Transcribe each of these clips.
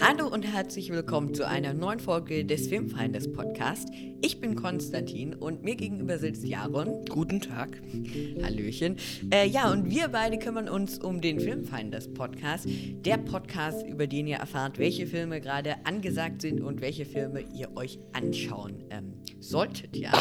Hallo und herzlich willkommen zu einer neuen Folge des Filmfeinders Podcast. Ich bin Konstantin und mir gegenüber sitzt Jaron. Guten Tag. Hallöchen. Äh, ja, und wir beide kümmern uns um den Filmfeinders Podcast. Der Podcast, über den ihr erfahrt, welche Filme gerade angesagt sind und welche Filme ihr euch anschauen ähm, solltet, ja.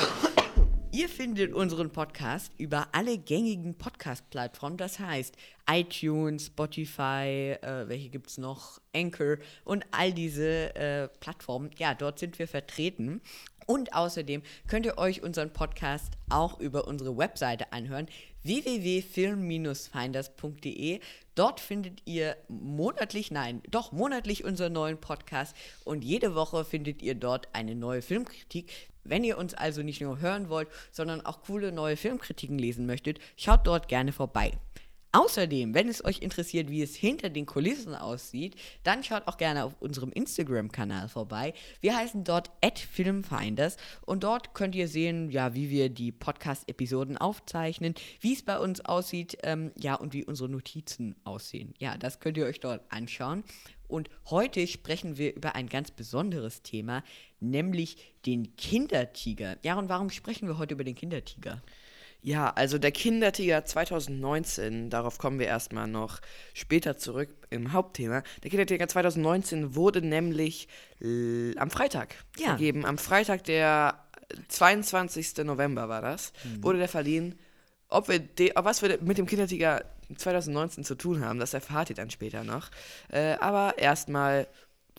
Ihr findet unseren Podcast über alle gängigen Podcast-Plattformen, das heißt iTunes, Spotify, äh, welche gibt es noch, Anchor und all diese äh, Plattformen. Ja, dort sind wir vertreten. Und außerdem könnt ihr euch unseren Podcast auch über unsere Webseite anhören, www.film-finders.de. Dort findet ihr monatlich, nein, doch monatlich unseren neuen Podcast und jede Woche findet ihr dort eine neue Filmkritik. Wenn ihr uns also nicht nur hören wollt, sondern auch coole neue Filmkritiken lesen möchtet, schaut dort gerne vorbei. Außerdem, wenn es euch interessiert, wie es hinter den Kulissen aussieht, dann schaut auch gerne auf unserem Instagram-Kanal vorbei. Wir heißen dort @filmfinders und dort könnt ihr sehen, ja, wie wir die Podcast-Episoden aufzeichnen, wie es bei uns aussieht, ähm, ja, und wie unsere Notizen aussehen. Ja, das könnt ihr euch dort anschauen. Und heute sprechen wir über ein ganz besonderes Thema, nämlich den Kindertiger. Ja, und warum sprechen wir heute über den Kindertiger? Ja, also der Kindertiger 2019, darauf kommen wir erstmal noch später zurück im Hauptthema. Der Kindertiger 2019 wurde nämlich äh, am Freitag ja. vergeben. Am Freitag, der 22. November war das, mhm. wurde der verliehen. Ob wir de, was wir mit dem Kindertiger 2019 zu tun haben, das erfahrt ihr dann später noch. Äh, aber erstmal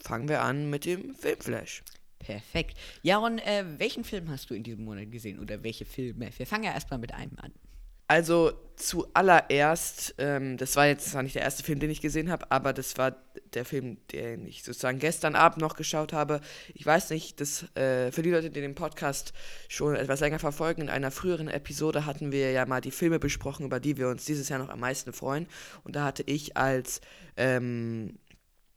fangen wir an mit dem Filmflash. Perfekt. Jaron, äh, welchen Film hast du in diesem Monat gesehen oder welche Filme? Wir fangen ja erstmal mit einem an. Also zuallererst, ähm, das war jetzt zwar nicht der erste Film, den ich gesehen habe, aber das war der Film, den ich sozusagen gestern Abend noch geschaut habe. Ich weiß nicht, das, äh, für die Leute, die den Podcast schon etwas länger verfolgen, in einer früheren Episode hatten wir ja mal die Filme besprochen, über die wir uns dieses Jahr noch am meisten freuen. Und da hatte ich als ähm,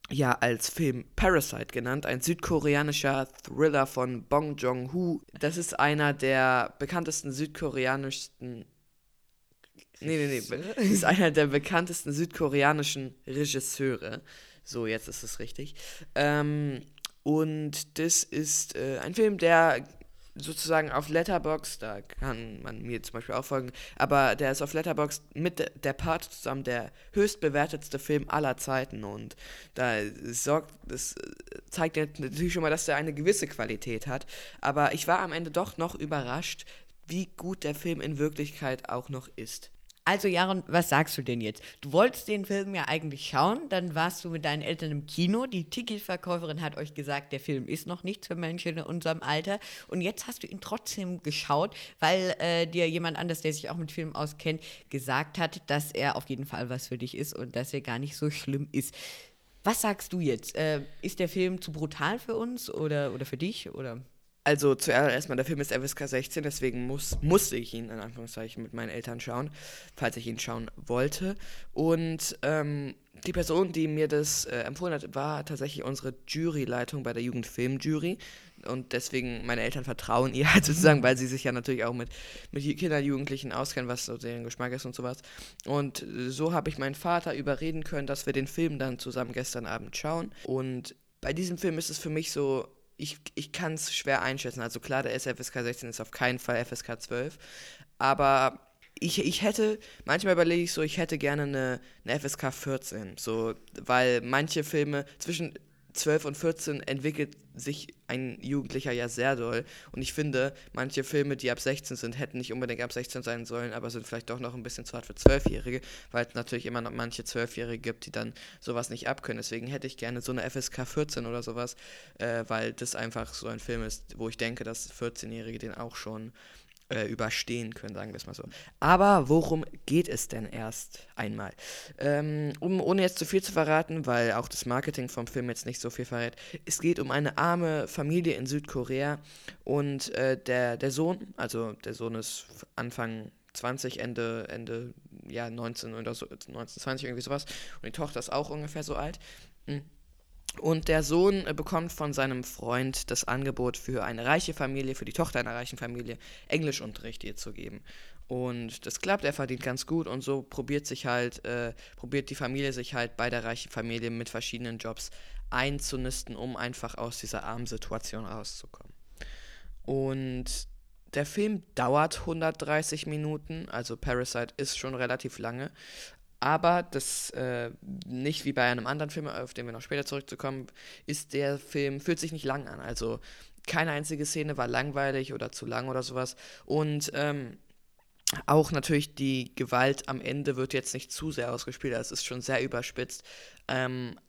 ja als Film Parasite genannt, ein südkoreanischer Thriller von Bong Joon-ho. Das ist einer der bekanntesten südkoreanischsten Nee, nee, nee. Das ist einer der bekanntesten südkoreanischen Regisseure. So, jetzt ist es richtig. Ähm, und das ist äh, ein Film, der sozusagen auf Letterbox, da kann man mir zum Beispiel auch folgen, aber der ist auf Letterbox mit der Part zusammen der höchstbewertetste Film aller Zeiten und da sorgt, das zeigt natürlich schon mal, dass er eine gewisse Qualität hat, aber ich war am Ende doch noch überrascht, wie gut der Film in Wirklichkeit auch noch ist. Also Jaron, was sagst du denn jetzt? Du wolltest den Film ja eigentlich schauen, dann warst du mit deinen Eltern im Kino, die Ticketverkäuferin hat euch gesagt, der Film ist noch nichts für Menschen in unserem Alter und jetzt hast du ihn trotzdem geschaut, weil äh, dir jemand anders, der sich auch mit Filmen auskennt, gesagt hat, dass er auf jeden Fall was für dich ist und dass er gar nicht so schlimm ist. Was sagst du jetzt? Äh, ist der Film zu brutal für uns oder, oder für dich? Oder? Also zuerst mal, der Film ist FSK 16, deswegen muss, musste ich ihn in Anführungszeichen mit meinen Eltern schauen, falls ich ihn schauen wollte. Und ähm, die Person, die mir das äh, empfohlen hat, war tatsächlich unsere Juryleitung bei der Jugendfilmjury. Und deswegen, meine Eltern vertrauen ihr halt sozusagen, weil sie sich ja natürlich auch mit, mit Kindern, Jugendlichen auskennen, was so deren Geschmack ist und sowas. Und so habe ich meinen Vater überreden können, dass wir den Film dann zusammen gestern Abend schauen. Und bei diesem Film ist es für mich so, ich, ich kann es schwer einschätzen. Also klar, der SFSK 16 ist auf keinen Fall FSK 12. Aber ich, ich hätte, manchmal überlege ich so, ich hätte gerne eine, eine FSK 14. So, weil manche Filme zwischen 12 und 14 entwickelt sich ein Jugendlicher ja sehr doll. Und ich finde, manche Filme, die ab 16 sind, hätten nicht unbedingt ab 16 sein sollen, aber sind vielleicht doch noch ein bisschen zu hart für Zwölfjährige, weil es natürlich immer noch manche Zwölfjährige gibt, die dann sowas nicht abkönnen. Deswegen hätte ich gerne so eine FSK 14 oder sowas, äh, weil das einfach so ein Film ist, wo ich denke, dass 14-Jährige den auch schon äh, überstehen können, sagen wir es mal so. Aber worum geht es denn erst einmal? Ähm, um, ohne jetzt zu viel zu verraten, weil auch das Marketing vom Film jetzt nicht so viel verrät, es geht um eine arme Familie in Südkorea und äh, der, der Sohn, also der Sohn ist Anfang 20, Ende, Ende ja, 19 oder so, 19, 20, irgendwie sowas. Und die Tochter ist auch ungefähr so alt. Mhm. Und der Sohn äh, bekommt von seinem Freund das Angebot für eine reiche Familie, für die Tochter einer reichen Familie, Englischunterricht ihr zu geben. Und das klappt, er verdient ganz gut und so probiert sich halt, äh, probiert die Familie sich halt bei der reichen Familie mit verschiedenen Jobs einzunisten, um einfach aus dieser armen Situation rauszukommen. Und der Film dauert 130 Minuten, also Parasite ist schon relativ lange, aber das äh, nicht wie bei einem anderen Film, auf den wir noch später zurückzukommen, ist der Film, fühlt sich nicht lang an. Also keine einzige Szene war langweilig oder zu lang oder sowas. Und ähm, auch natürlich die Gewalt am Ende wird jetzt nicht zu sehr ausgespielt, das ist schon sehr überspitzt. Ähm,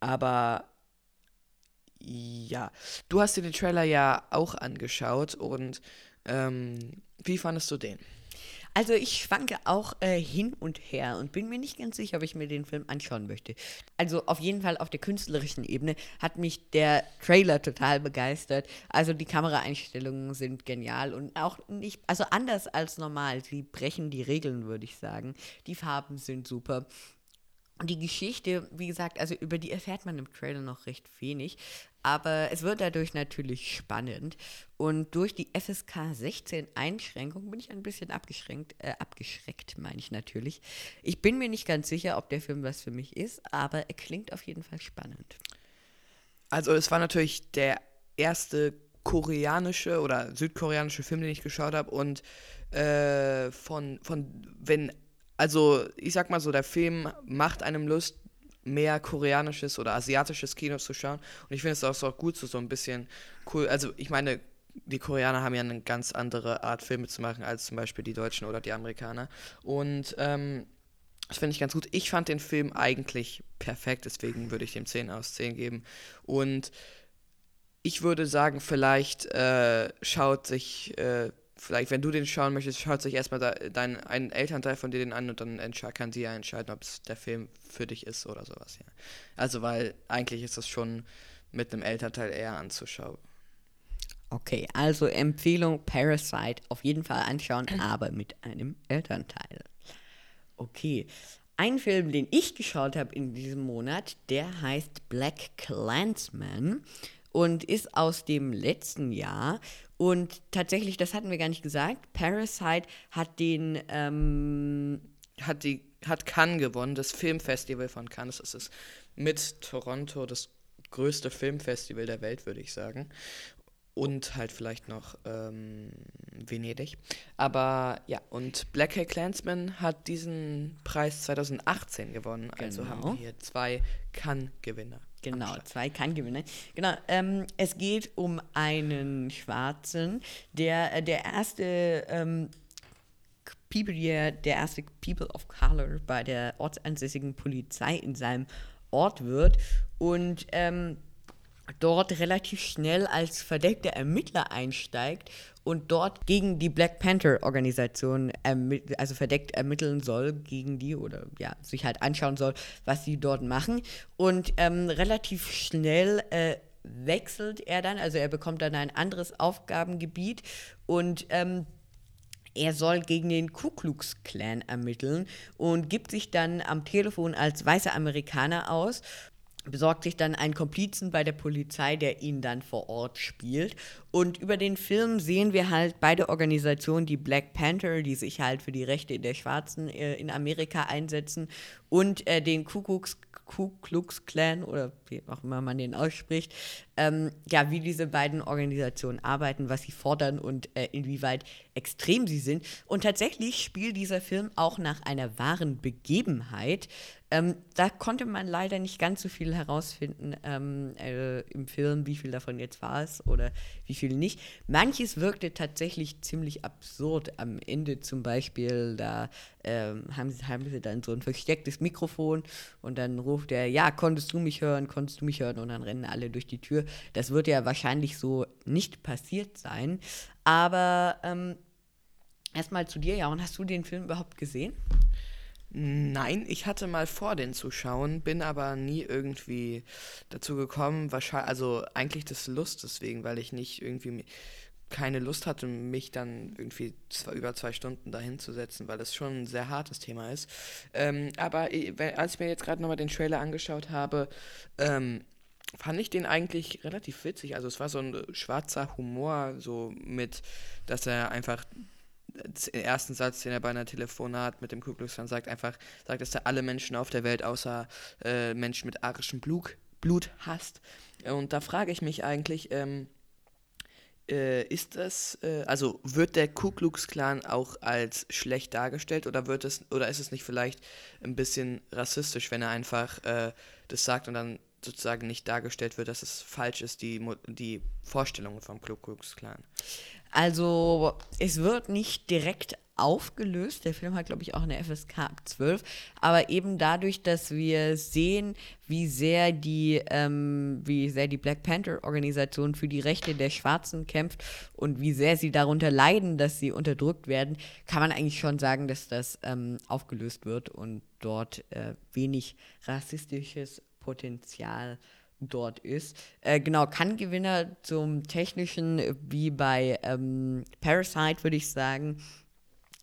aber ja, du hast dir den Trailer ja auch angeschaut und ähm, wie fandest du den? Also ich schwanke auch äh, hin und her und bin mir nicht ganz sicher, ob ich mir den Film anschauen möchte. Also auf jeden Fall auf der künstlerischen Ebene hat mich der Trailer total begeistert. Also die Kameraeinstellungen sind genial und auch nicht, also anders als normal. Sie brechen die Regeln, würde ich sagen. Die Farben sind super. Die Geschichte, wie gesagt, also über die erfährt man im Trailer noch recht wenig, aber es wird dadurch natürlich spannend. Und durch die FSK 16 Einschränkung bin ich ein bisschen abgeschränkt, äh, abgeschreckt, meine ich natürlich. Ich bin mir nicht ganz sicher, ob der Film was für mich ist, aber er klingt auf jeden Fall spannend. Also es war natürlich der erste koreanische oder südkoreanische Film, den ich geschaut habe und äh, von, von, wenn also ich sag mal so, der Film macht einem Lust, mehr koreanisches oder asiatisches Kino zu schauen. Und ich finde es auch, gut, so, so ein bisschen cool. Also ich meine, die Koreaner haben ja eine ganz andere Art, Filme zu machen, als zum Beispiel die Deutschen oder die Amerikaner. Und ähm, das finde ich ganz gut. Ich fand den Film eigentlich perfekt, deswegen würde ich dem 10 aus 10 geben. Und ich würde sagen, vielleicht äh, schaut sich äh, vielleicht, wenn du den schauen möchtest, schaut sich erstmal da, dein ein Elternteil von dir den an und dann kann sie ja entscheiden, ob es der Film für dich ist oder sowas, ja. Also, weil eigentlich ist das schon mit einem Elternteil eher anzuschauen. Okay, also Empfehlung Parasite auf jeden Fall anschauen, aber mit einem Elternteil. Okay, ein Film, den ich geschaut habe in diesem Monat, der heißt Black Clansman und ist aus dem letzten Jahr. Und tatsächlich, das hatten wir gar nicht gesagt, Parasite hat den, ähm, hat die, hat Cannes gewonnen, das Filmfestival von Cannes. Das ist mit Toronto das größte Filmfestival der Welt, würde ich sagen. Und halt vielleicht noch ähm, Venedig. Aber ja, und Black Hair Clansman hat diesen Preis 2018 gewonnen. Also genau. haben wir hier zwei Cannes-Gewinner. Genau, zwei Kann-Gewinner. Genau, ähm, es geht um einen Schwarzen, der äh, der erste ähm, People, der erste People of Color bei der ortsansässigen Polizei in seinem Ort wird und ähm, dort relativ schnell als verdeckter Ermittler einsteigt und dort gegen die Black Panther Organisation also verdeckt ermitteln soll gegen die oder ja sich halt anschauen soll, was sie dort machen. Und ähm, relativ schnell äh, wechselt er dann, also er bekommt dann ein anderes Aufgabengebiet und ähm, er soll gegen den Ku Klux Klan ermitteln und gibt sich dann am Telefon als weißer Amerikaner aus besorgt sich dann einen Komplizen bei der Polizei, der ihn dann vor Ort spielt. Und über den Film sehen wir halt beide Organisationen, die Black Panther, die sich halt für die Rechte der Schwarzen äh, in Amerika einsetzen, und äh, den Ku Klux, Ku Klux Klan oder wie auch immer man den ausspricht, ähm, ja, wie diese beiden Organisationen arbeiten, was sie fordern und äh, inwieweit extrem sie sind. Und tatsächlich spielt dieser Film auch nach einer wahren Begebenheit. Ähm, da konnte man leider nicht ganz so viel herausfinden ähm, äh, im Film, wie viel davon jetzt war es oder wie viel nicht. Manches wirkte tatsächlich ziemlich absurd. Am Ende zum Beispiel, da ähm, haben, sie, haben sie dann so ein verstecktes Mikrofon und dann ruft er, ja, konntest du mich hören, konntest du mich hören und dann rennen alle durch die Tür. Das wird ja wahrscheinlich so nicht passiert sein. Aber ähm, erstmal zu dir, ja, und hast du den Film überhaupt gesehen? Nein, ich hatte mal vor, den zu schauen, bin aber nie irgendwie dazu gekommen, wahrscheinlich, also eigentlich des Lustes wegen, weil ich nicht irgendwie keine Lust hatte, mich dann irgendwie zwei, über zwei Stunden dahin zu setzen, weil das schon ein sehr hartes Thema ist. Ähm, aber als ich mir jetzt gerade nochmal den Trailer angeschaut habe, ähm, fand ich den eigentlich relativ witzig. Also es war so ein schwarzer Humor, so mit, dass er einfach den ersten Satz, den er bei einer Telefonat mit dem Ku Klux Klan sagt, einfach sagt, dass er alle Menschen auf der Welt außer äh, Menschen mit arischem Blut, Blut hasst. Und da frage ich mich eigentlich, ähm, äh, ist das, äh, also wird der Ku Klux Klan auch als schlecht dargestellt oder wird es, oder ist es nicht vielleicht ein bisschen rassistisch, wenn er einfach äh, das sagt und dann sozusagen nicht dargestellt wird, dass es falsch ist, die, die Vorstellungen vom Ku Klux Klan? Also es wird nicht direkt aufgelöst. Der Film hat, glaube ich, auch eine FSK ab 12. Aber eben dadurch, dass wir sehen, wie sehr die, ähm, wie sehr die Black Panther-Organisation für die Rechte der Schwarzen kämpft und wie sehr sie darunter leiden, dass sie unterdrückt werden, kann man eigentlich schon sagen, dass das ähm, aufgelöst wird und dort äh, wenig rassistisches Potenzial dort ist. Äh, genau, kann Gewinner zum technischen, wie bei ähm, Parasite, würde ich sagen.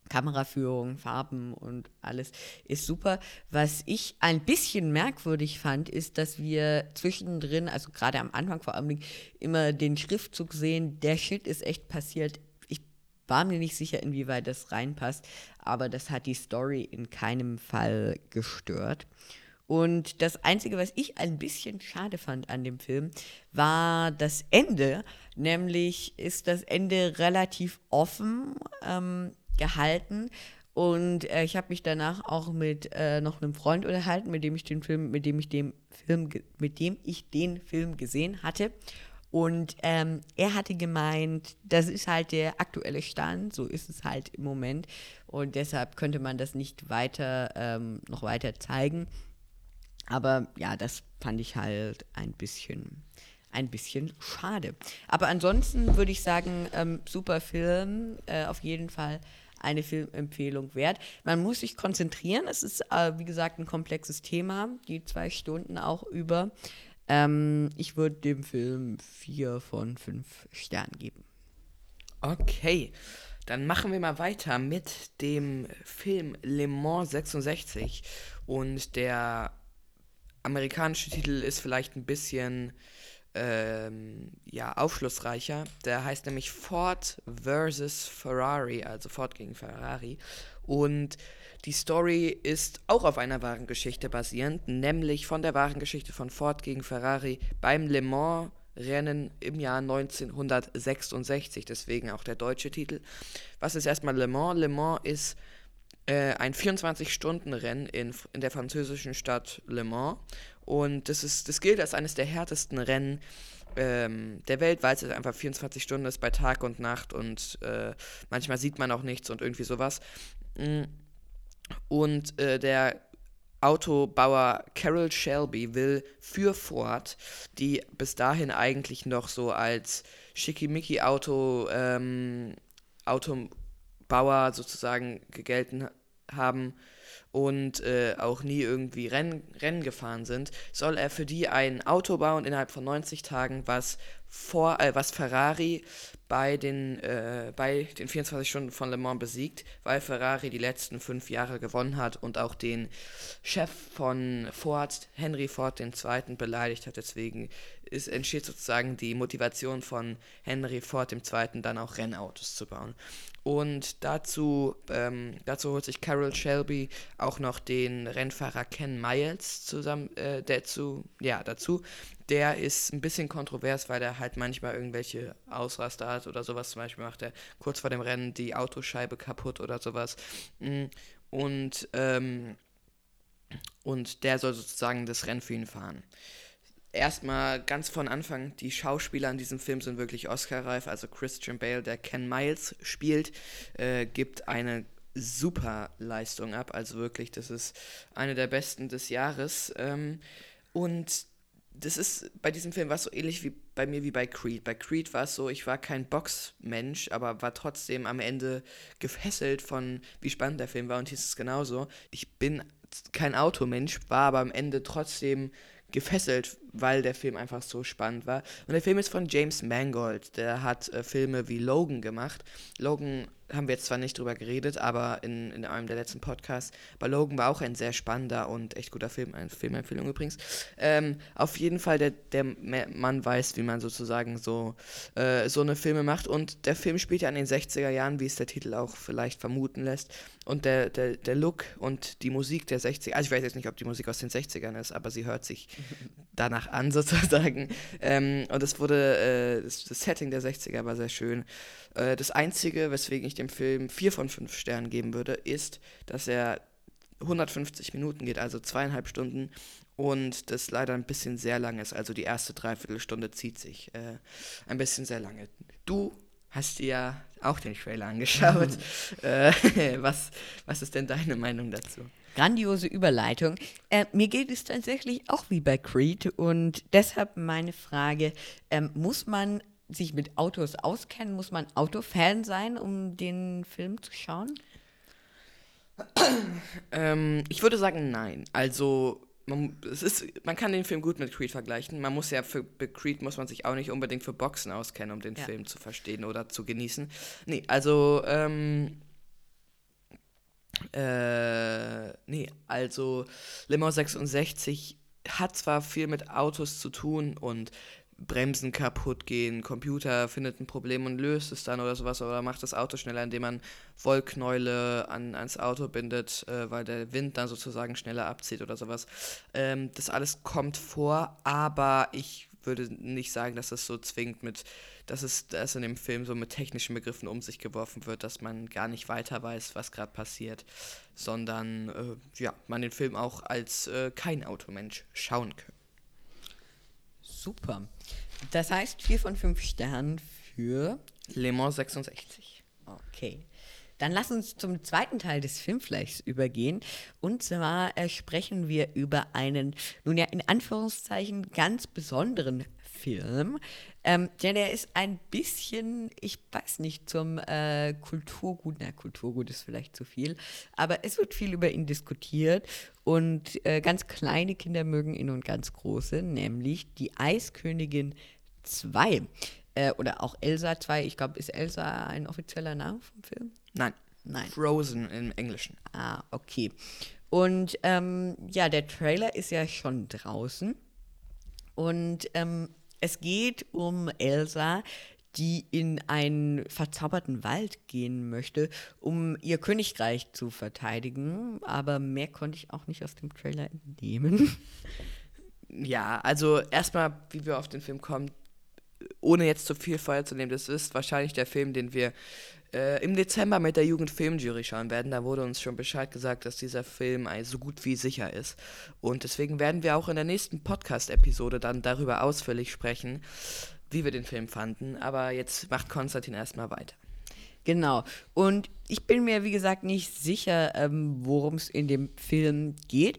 Kameraführung, Farben und alles ist super. Was ich ein bisschen merkwürdig fand, ist, dass wir zwischendrin, also gerade am Anfang vor allem, immer den Schriftzug sehen, der Shit ist echt passiert. Ich war mir nicht sicher, inwieweit das reinpasst, aber das hat die Story in keinem Fall gestört. Und das Einzige, was ich ein bisschen schade fand an dem Film, war das Ende. Nämlich ist das Ende relativ offen ähm, gehalten. Und äh, ich habe mich danach auch mit äh, noch einem Freund unterhalten, mit dem ich den Film, mit dem ich den Film, mit dem ich den Film gesehen hatte. Und ähm, er hatte gemeint, das ist halt der aktuelle Stand, so ist es halt im Moment. Und deshalb könnte man das nicht weiter, ähm, noch weiter zeigen. Aber ja, das fand ich halt ein bisschen, ein bisschen schade. Aber ansonsten würde ich sagen, ähm, super Film, äh, auf jeden Fall eine Filmempfehlung wert. Man muss sich konzentrieren. Es ist, äh, wie gesagt, ein komplexes Thema, die zwei Stunden auch über. Ähm, ich würde dem Film vier von fünf Sternen geben. Okay, dann machen wir mal weiter mit dem Film Le Mans 66. Und der amerikanische Titel ist vielleicht ein bisschen ähm, ja, aufschlussreicher. Der heißt nämlich Ford vs. Ferrari, also Ford gegen Ferrari. Und die Story ist auch auf einer wahren Geschichte basierend, nämlich von der wahren Geschichte von Ford gegen Ferrari beim Le Mans Rennen im Jahr 1966, deswegen auch der deutsche Titel. Was ist erstmal Le Mans? Le Mans ist äh, ein 24-Stunden-Rennen in, in der französischen Stadt Le Mans und das, ist, das gilt als eines der härtesten Rennen ähm, der Welt, weil es einfach 24 Stunden ist bei Tag und Nacht und äh, manchmal sieht man auch nichts und irgendwie sowas. Mm. Und äh, der Autobauer Carroll Shelby will für Ford, die bis dahin eigentlich noch so als Schickimicki-Auto ähm, Autobauer sozusagen gegelten haben, und äh, auch nie irgendwie Renn, Rennen gefahren sind, soll er für die ein Auto bauen innerhalb von 90 Tagen, was vor, äh, was Ferrari bei den, äh, bei den 24 Stunden von Le Mans besiegt, weil Ferrari die letzten fünf Jahre gewonnen hat und auch den Chef von Ford, Henry Ford II., beleidigt hat. Deswegen ist, entsteht sozusagen die Motivation von Henry Ford II., dann auch Rennautos zu bauen. Und dazu, ähm, dazu holt sich Carol Shelby auch noch den Rennfahrer Ken Miles zusammen, äh, dazu, ja, dazu. Der ist ein bisschen kontrovers, weil er halt manchmal irgendwelche Ausraster hat oder sowas. Zum Beispiel macht er kurz vor dem Rennen die Autoscheibe kaputt oder sowas. Mm, und, ähm, und der soll sozusagen das Rennen für ihn fahren erstmal ganz von Anfang, die Schauspieler in diesem Film sind wirklich Oscar-reif. Also Christian Bale, der Ken Miles spielt, äh, gibt eine super Leistung ab. Also wirklich, das ist eine der besten des Jahres. Ähm, und das ist bei diesem Film war so ähnlich wie bei mir wie bei Creed. Bei Creed war es so, ich war kein Boxmensch, aber war trotzdem am Ende gefesselt von, wie spannend der Film war. Und ist es genauso. Ich bin kein Automensch, war aber am Ende trotzdem gefesselt, weil der Film einfach so spannend war. Und der Film ist von James Mangold. Der hat äh, Filme wie Logan gemacht. Logan haben wir jetzt zwar nicht drüber geredet, aber in, in einem der letzten Podcasts, bei Logan war auch ein sehr spannender und echt guter Film, eine Filmempfehlung übrigens. Ähm, auf jeden Fall, der, der Mann weiß, wie man sozusagen so, äh, so eine Filme macht und der Film spielt ja in den 60er Jahren, wie es der Titel auch vielleicht vermuten lässt. Und der, der, der Look und die Musik der 60er, also ich weiß jetzt nicht, ob die Musik aus den 60ern ist, aber sie hört sich danach an sozusagen. Ähm, und es wurde, äh, das, das Setting der 60er war sehr schön. Äh, das Einzige, weswegen ich dem Film 4 von 5 Sternen geben würde, ist, dass er 150 Minuten geht, also zweieinhalb Stunden und das leider ein bisschen sehr lang ist. Also die erste Dreiviertelstunde zieht sich äh, ein bisschen sehr lange. Du hast dir ja auch den Trailer angeschaut. äh, was, was ist denn deine Meinung dazu? Grandiose Überleitung. Äh, mir geht es tatsächlich auch wie bei Creed und deshalb meine Frage, ähm, muss man sich mit Autos auskennen? Muss man Autofan sein, um den Film zu schauen? Ähm, ich würde sagen, nein. Also, man, es ist, man kann den Film gut mit Creed vergleichen. Man muss ja für Creed muss man sich auch nicht unbedingt für Boxen auskennen, um den ja. Film zu verstehen oder zu genießen. Nee, also, ähm, äh, nee, also Limo 66 hat zwar viel mit Autos zu tun und Bremsen kaputt gehen, Computer findet ein Problem und löst es dann oder sowas oder macht das Auto schneller, indem man Wollknäule an, ans Auto bindet, äh, weil der Wind dann sozusagen schneller abzieht oder sowas. Ähm, das alles kommt vor, aber ich würde nicht sagen, dass das so zwingend mit, dass es dass in dem Film so mit technischen Begriffen um sich geworfen wird, dass man gar nicht weiter weiß, was gerade passiert, sondern äh, ja, man den Film auch als äh, kein Automensch schauen kann. Super. Das heißt 4 von 5 Sternen für Le Mans 66. Okay. Dann lass uns zum zweiten Teil des Filmfleischs übergehen. Und zwar äh, sprechen wir über einen, nun ja, in Anführungszeichen ganz besonderen Film. Ähm, denn er ist ein bisschen, ich weiß nicht, zum äh, Kulturgut, na, Kulturgut ist vielleicht zu viel, aber es wird viel über ihn diskutiert und äh, ganz kleine Kinder mögen ihn und ganz große, nämlich die Eiskönigin 2. Äh, oder auch Elsa 2. Ich glaube, ist Elsa ein offizieller Name vom Film? Nein. Nein. Frozen im Englischen. Ah, okay. Und ähm, ja, der Trailer ist ja schon draußen. Und ähm, es geht um Elsa, die in einen verzauberten Wald gehen möchte, um ihr Königreich zu verteidigen. Aber mehr konnte ich auch nicht aus dem Trailer entnehmen. Ja, also erstmal, wie wir auf den Film kommen, ohne jetzt zu viel Feuer zu nehmen, das ist wahrscheinlich der Film, den wir äh, im Dezember mit der Jugendfilmjury schauen werden. Da wurde uns schon Bescheid gesagt, dass dieser Film so gut wie sicher ist. Und deswegen werden wir auch in der nächsten Podcast-Episode dann darüber ausführlich sprechen, wie wir den Film fanden. Aber jetzt macht Konstantin erstmal weiter. Genau. Und ich bin mir, wie gesagt, nicht sicher, ähm, worum es in dem Film geht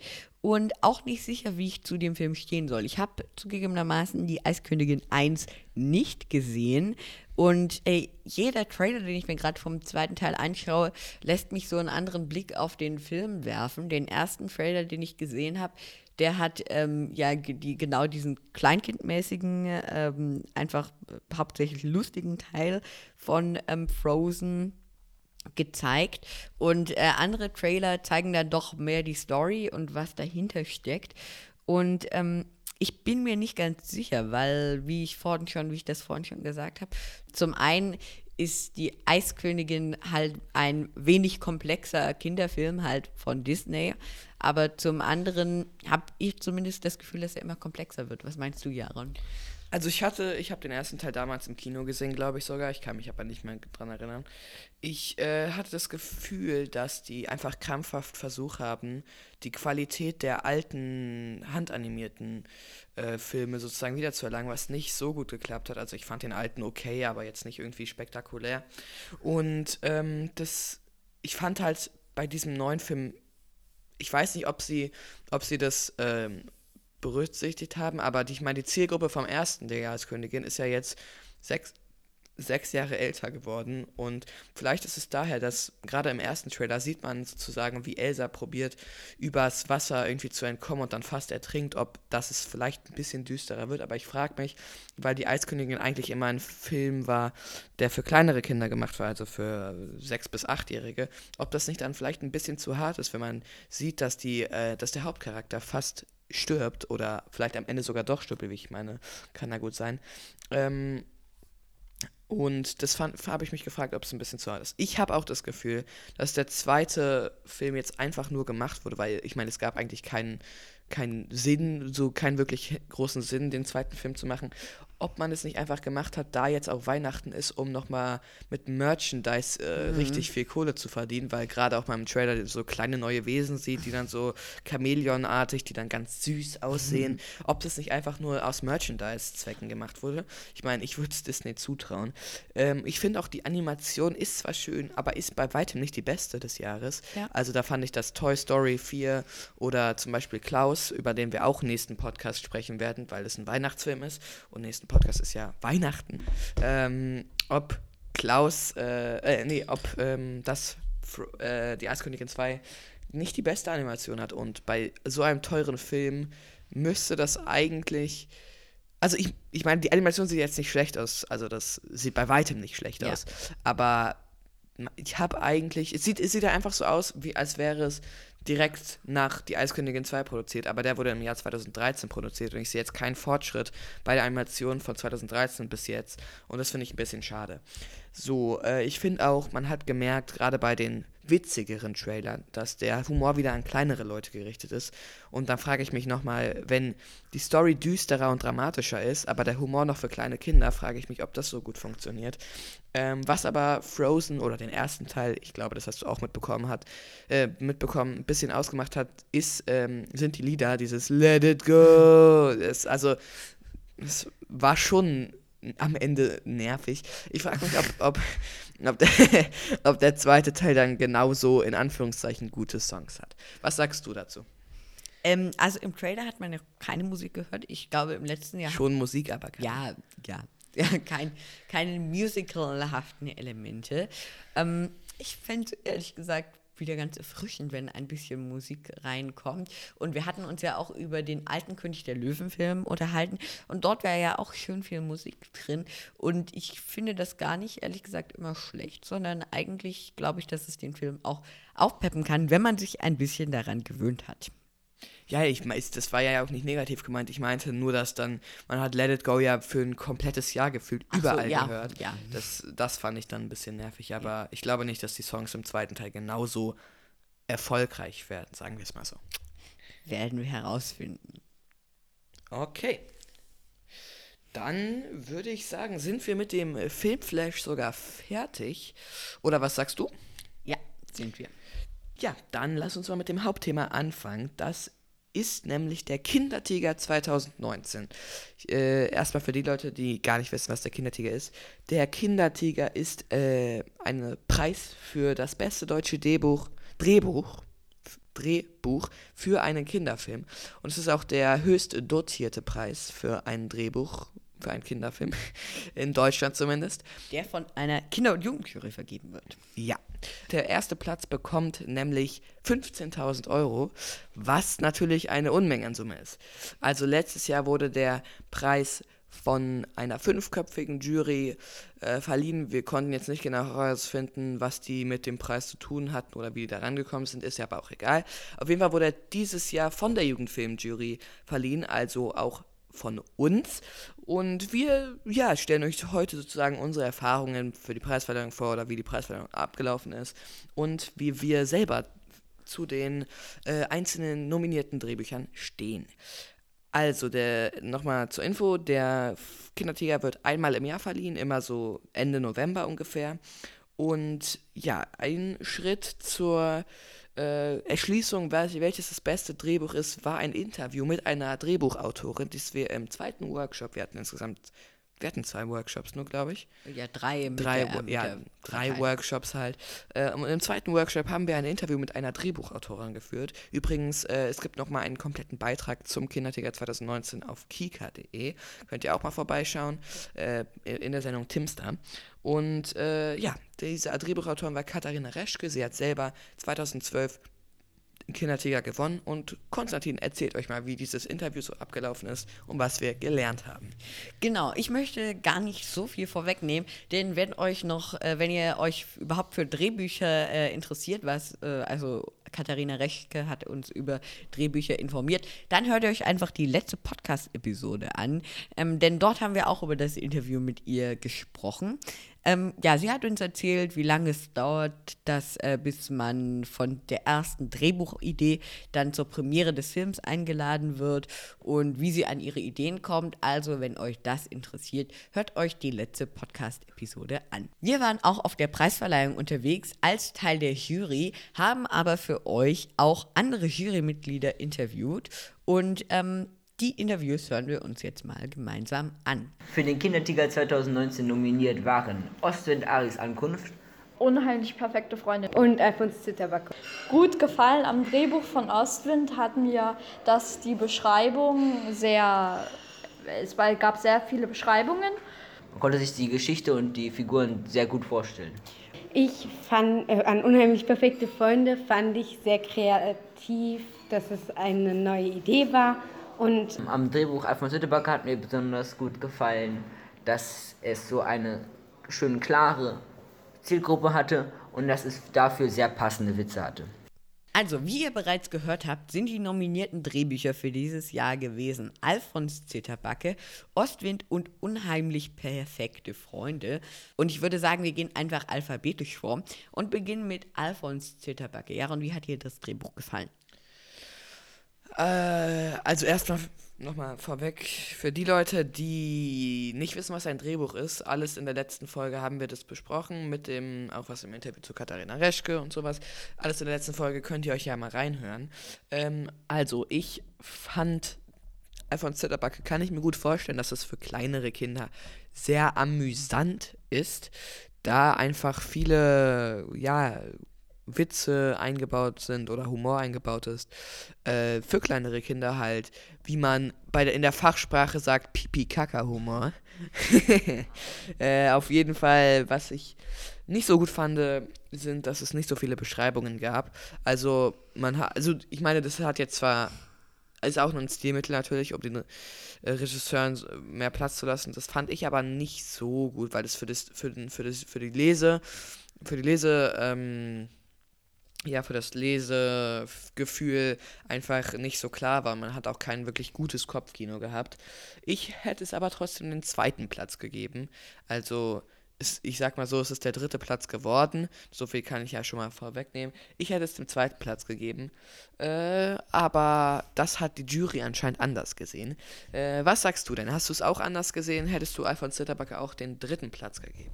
und auch nicht sicher, wie ich zu dem Film stehen soll. Ich habe zugegebenermaßen die Eiskönigin 1 nicht gesehen und ey, jeder Trailer, den ich mir gerade vom zweiten Teil anschaue, lässt mich so einen anderen Blick auf den Film werfen. Den ersten Trailer, den ich gesehen habe, der hat ähm, ja die, genau diesen kleinkindmäßigen, ähm, einfach hauptsächlich lustigen Teil von ähm, Frozen gezeigt und äh, andere Trailer zeigen dann doch mehr die Story und was dahinter steckt. Und ähm, ich bin mir nicht ganz sicher, weil, wie ich vorhin schon, wie ich das vorhin schon gesagt habe, zum einen ist die Eiskönigin halt ein wenig komplexer Kinderfilm halt von Disney, aber zum anderen habe ich zumindest das Gefühl, dass er immer komplexer wird. Was meinst du, Jaron? Also ich hatte, ich habe den ersten Teil damals im Kino gesehen, glaube ich sogar. Ich kann mich aber nicht mehr dran erinnern. Ich äh, hatte das Gefühl, dass die einfach krampfhaft versucht haben, die Qualität der alten handanimierten äh, Filme sozusagen wiederzuerlangen, was nicht so gut geklappt hat. Also ich fand den alten okay, aber jetzt nicht irgendwie spektakulär. Und ähm, das, ich fand halt bei diesem neuen Film, ich weiß nicht, ob sie, ob sie das ähm, berücksichtigt haben, aber die, ich meine, die Zielgruppe vom ersten der Jahreskönigin ist ja jetzt sechs, sechs Jahre älter geworden und vielleicht ist es daher, dass gerade im ersten Trailer sieht man sozusagen, wie Elsa probiert, übers Wasser irgendwie zu entkommen und dann fast ertrinkt, ob das es vielleicht ein bisschen düsterer wird. Aber ich frage mich, weil die Eiskönigin eigentlich immer ein Film war, der für kleinere Kinder gemacht war, also für sechs bis achtjährige, ob das nicht dann vielleicht ein bisschen zu hart ist, wenn man sieht, dass die, äh, dass der Hauptcharakter fast stirbt oder vielleicht am Ende sogar doch stirbt, wie ich meine, kann da gut sein. Ähm, und das habe ich mich gefragt, ob es ein bisschen zu hart ist. Ich habe auch das Gefühl, dass der zweite Film jetzt einfach nur gemacht wurde, weil ich meine, es gab eigentlich keinen keinen Sinn, so keinen wirklich großen Sinn, den zweiten Film zu machen ob man es nicht einfach gemacht hat, da jetzt auch Weihnachten ist, um nochmal mit Merchandise äh, mhm. richtig viel Kohle zu verdienen, weil gerade auch mal im Trailer so kleine neue Wesen sieht, die dann so Chamäleonartig, die dann ganz süß aussehen. Mhm. Ob das nicht einfach nur aus Merchandise-Zwecken gemacht wurde. Ich meine, ich würde es Disney zutrauen. Ähm, ich finde auch, die Animation ist zwar schön, aber ist bei weitem nicht die beste des Jahres. Ja. Also da fand ich das Toy Story 4 oder zum Beispiel Klaus, über den wir auch nächsten Podcast sprechen werden, weil es ein Weihnachtsfilm ist und nächsten Podcast ist ja Weihnachten, ähm, ob Klaus, äh, äh, nee, ob ähm, das, äh, die Eiskönigin 2 nicht die beste Animation hat. Und bei so einem teuren Film müsste das eigentlich. Also ich, ich meine, die Animation sieht jetzt nicht schlecht aus. Also das sieht bei weitem nicht schlecht ja. aus. Aber ich habe eigentlich. Es sieht, es sieht ja einfach so aus, wie als wäre es direkt nach Die Eiskönigin 2 produziert, aber der wurde im Jahr 2013 produziert und ich sehe jetzt keinen Fortschritt bei der Animation von 2013 bis jetzt und das finde ich ein bisschen schade. So, äh, ich finde auch, man hat gemerkt, gerade bei den witzigeren Trailern, dass der Humor wieder an kleinere Leute gerichtet ist. Und dann frage ich mich nochmal, wenn die Story düsterer und dramatischer ist, aber der Humor noch für kleine Kinder, frage ich mich, ob das so gut funktioniert. Ähm, was aber Frozen oder den ersten Teil, ich glaube, das hast du auch mitbekommen, hat, äh, mitbekommen, ein bisschen ausgemacht hat, ist, ähm, sind die Lieder, dieses Let It Go. Das, also, es war schon am Ende nervig. Ich frage mich, ob, ob, ob, der, ob der zweite Teil dann genauso in Anführungszeichen gute Songs hat. Was sagst du dazu? Ähm, also im Trailer hat man ja keine Musik gehört. Ich glaube im letzten Jahr. Schon Musik, aber keine. Ja, ja. ja kein, keine musicalhaften Elemente. Ähm, ich fände ehrlich gesagt wieder ganz erfrischend, wenn ein bisschen Musik reinkommt. Und wir hatten uns ja auch über den alten König der Löwen-Film unterhalten. Und dort war ja auch schön viel Musik drin. Und ich finde das gar nicht, ehrlich gesagt, immer schlecht, sondern eigentlich glaube ich, dass es den Film auch aufpeppen kann, wenn man sich ein bisschen daran gewöhnt hat. Ja, ich das war ja auch nicht negativ gemeint. Ich meinte nur, dass dann, man hat Let It Go ja für ein komplettes Jahr gefühlt Ach überall so, ja, gehört. Ja. Das, das fand ich dann ein bisschen nervig, aber ja. ich glaube nicht, dass die Songs im zweiten Teil genauso erfolgreich werden, sagen wir es mal so. Werden wir herausfinden. Okay. Dann würde ich sagen, sind wir mit dem Filmflash sogar fertig. Oder was sagst du? Ja, sind wir. Ja, dann lass uns mal mit dem Hauptthema anfangen. Das ist nämlich der Kindertiger 2019. Äh, erstmal für die Leute, die gar nicht wissen, was der Kindertiger ist. Der Kindertiger ist äh, ein Preis für das beste deutsche Drehbuch, Drehbuch, Drehbuch für einen Kinderfilm. Und es ist auch der höchst dotierte Preis für ein Drehbuch für einen Kinderfilm, in Deutschland zumindest. Der von einer Kinder- und Jugendjury vergeben wird. Ja. Der erste Platz bekommt nämlich 15.000 Euro, was natürlich eine Unmenge an Summe ist. Also letztes Jahr wurde der Preis von einer fünfköpfigen Jury äh, verliehen. Wir konnten jetzt nicht genau herausfinden, was die mit dem Preis zu tun hatten oder wie die da rangekommen sind, ist ja aber auch egal. Auf jeden Fall wurde er dieses Jahr von der Jugendfilmjury verliehen, also auch von uns. Und wir ja, stellen euch heute sozusagen unsere Erfahrungen für die Preisverleihung vor oder wie die Preisverleihung abgelaufen ist und wie wir selber zu den äh, einzelnen nominierten Drehbüchern stehen. Also, nochmal zur Info, der Kindertiger wird einmal im Jahr verliehen, immer so Ende November ungefähr. Und ja, ein Schritt zur äh, Erschließung, welches das beste Drehbuch ist, war ein Interview mit einer Drehbuchautorin, das wir im zweiten Workshop, wir hatten insgesamt wir hatten zwei Workshops nur, glaube ich. Ja, drei. Drei, der, mit ja, drei. Workshops halt. Äh, und im zweiten Workshop haben wir ein Interview mit einer Drehbuchautorin geführt. Übrigens, äh, es gibt nochmal einen kompletten Beitrag zum Kindertiger 2019 auf kika.de. Könnt ihr auch mal vorbeischauen, äh, in der Sendung Timster. Und äh, ja, diese Drehbuchautorin war Katharina Reschke. Sie hat selber 2012 den Kindertiger gewonnen. Und Konstantin erzählt euch mal, wie dieses Interview so abgelaufen ist und was wir gelernt haben. Genau, ich möchte gar nicht so viel vorwegnehmen, denn wenn euch noch, äh, wenn ihr euch überhaupt für Drehbücher äh, interessiert, was, äh, also Katharina Reschke hat uns über Drehbücher informiert, dann hört ihr euch einfach die letzte Podcast-Episode an, ähm, denn dort haben wir auch über das Interview mit ihr gesprochen. Ähm, ja, sie hat uns erzählt, wie lange es dauert, dass, äh, bis man von der ersten Drehbuchidee dann zur Premiere des Films eingeladen wird und wie sie an ihre Ideen kommt. Also, wenn euch das interessiert, hört euch die letzte Podcast-Episode an. Wir waren auch auf der Preisverleihung unterwegs als Teil der Jury, haben aber für euch auch andere Jurymitglieder interviewt und ähm, die Interviews hören wir uns jetzt mal gemeinsam an. Für den Kindertiger 2019 nominiert waren Ostwind Aris Ankunft, Unheimlich perfekte Freunde. und Alfons Zitterbacke. Gut gefallen am Drehbuch von Ostwind hat mir, dass die Beschreibung sehr. Es gab sehr viele Beschreibungen. man konnte sich die Geschichte und die Figuren sehr gut vorstellen. Ich fand äh, an Unheimlich perfekte Freunde fand ich sehr kreativ, dass es eine neue Idee war und Am Drehbuch Alfons Hüttebacke hat mir besonders gut gefallen, dass es so eine schön klare Zielgruppe hatte und dass es dafür sehr passende Witze hatte. Also, wie ihr bereits gehört habt, sind die nominierten Drehbücher für dieses Jahr gewesen Alfons Zitterbacke, Ostwind und Unheimlich perfekte Freunde. Und ich würde sagen, wir gehen einfach alphabetisch vor und beginnen mit Alfons Zitterbacke. Jaron, wie hat dir das Drehbuch gefallen? Äh, also erstmal nochmal vorweg, für die Leute, die nicht wissen, was ein Drehbuch ist, alles in der letzten Folge haben wir das besprochen, mit dem, auch was im Interview zu Katharina Reschke und sowas, alles in der letzten Folge könnt ihr euch ja mal reinhören. Ähm, also ich fand, Alfons Zitterbacke kann ich mir gut vorstellen, dass es für kleinere Kinder sehr amüsant ist, da einfach viele, ja, Witze eingebaut sind oder Humor eingebaut ist, äh, für kleinere Kinder halt, wie man bei der, in der Fachsprache sagt, Pipi-Kaka-Humor. äh, auf jeden Fall, was ich nicht so gut fand, sind, dass es nicht so viele Beschreibungen gab. Also, man hat, also ich meine, das hat jetzt zwar, ist auch ein Stilmittel natürlich, um den äh, Regisseuren mehr Platz zu lassen. Das fand ich aber nicht so gut, weil das für das, für den, für das, für die Lese, für die Lese, ähm, ja, für das Lesegefühl einfach nicht so klar war. Man hat auch kein wirklich gutes Kopfkino gehabt. Ich hätte es aber trotzdem den zweiten Platz gegeben. Also, ist, ich sag mal so, es ist der dritte Platz geworden. So viel kann ich ja schon mal vorwegnehmen. Ich hätte es dem zweiten Platz gegeben. Äh, aber das hat die Jury anscheinend anders gesehen. Äh, was sagst du denn? Hast du es auch anders gesehen? Hättest du Alfons Zitterbacke auch den dritten Platz gegeben?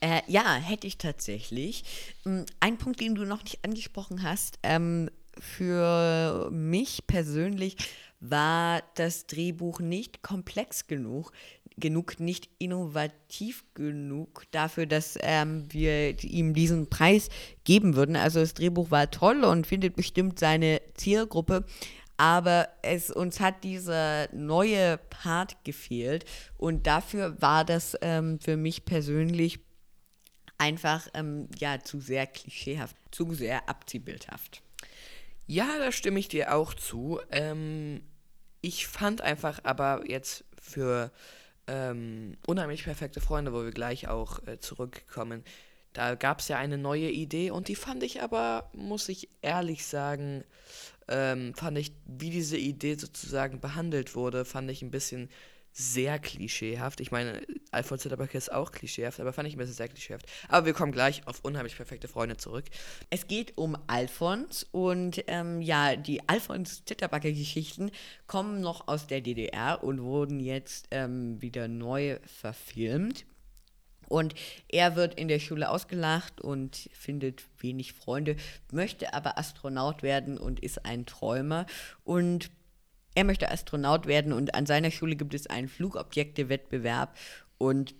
Äh, ja, hätte ich tatsächlich. Ähm, Ein Punkt, den du noch nicht angesprochen hast, ähm, für mich persönlich war das Drehbuch nicht komplex genug, genug, nicht innovativ genug dafür, dass ähm, wir ihm diesen Preis geben würden. Also das Drehbuch war toll und findet bestimmt seine Zielgruppe, aber es uns hat dieser neue Part gefehlt und dafür war das ähm, für mich persönlich einfach ähm, ja zu sehr klischeehaft, zu sehr abziehbildhaft. Ja, da stimme ich dir auch zu. Ähm, ich fand einfach aber jetzt für ähm, unheimlich perfekte Freunde, wo wir gleich auch äh, zurückkommen, da gab es ja eine neue Idee und die fand ich aber, muss ich ehrlich sagen, ähm, fand ich, wie diese Idee sozusagen behandelt wurde, fand ich ein bisschen sehr klischeehaft. Ich meine, Alfons Zitterbacke ist auch klischeehaft, aber fand ich ein bisschen sehr klischeehaft. Aber wir kommen gleich auf unheimlich perfekte Freunde zurück. Es geht um Alfons und ähm, ja, die Alfons-Zitterbacke-Geschichten kommen noch aus der DDR und wurden jetzt ähm, wieder neu verfilmt. Und er wird in der Schule ausgelacht und findet wenig Freunde, möchte aber Astronaut werden und ist ein Träumer. Und er möchte Astronaut werden und an seiner Schule gibt es einen Flugobjektewettbewerb. und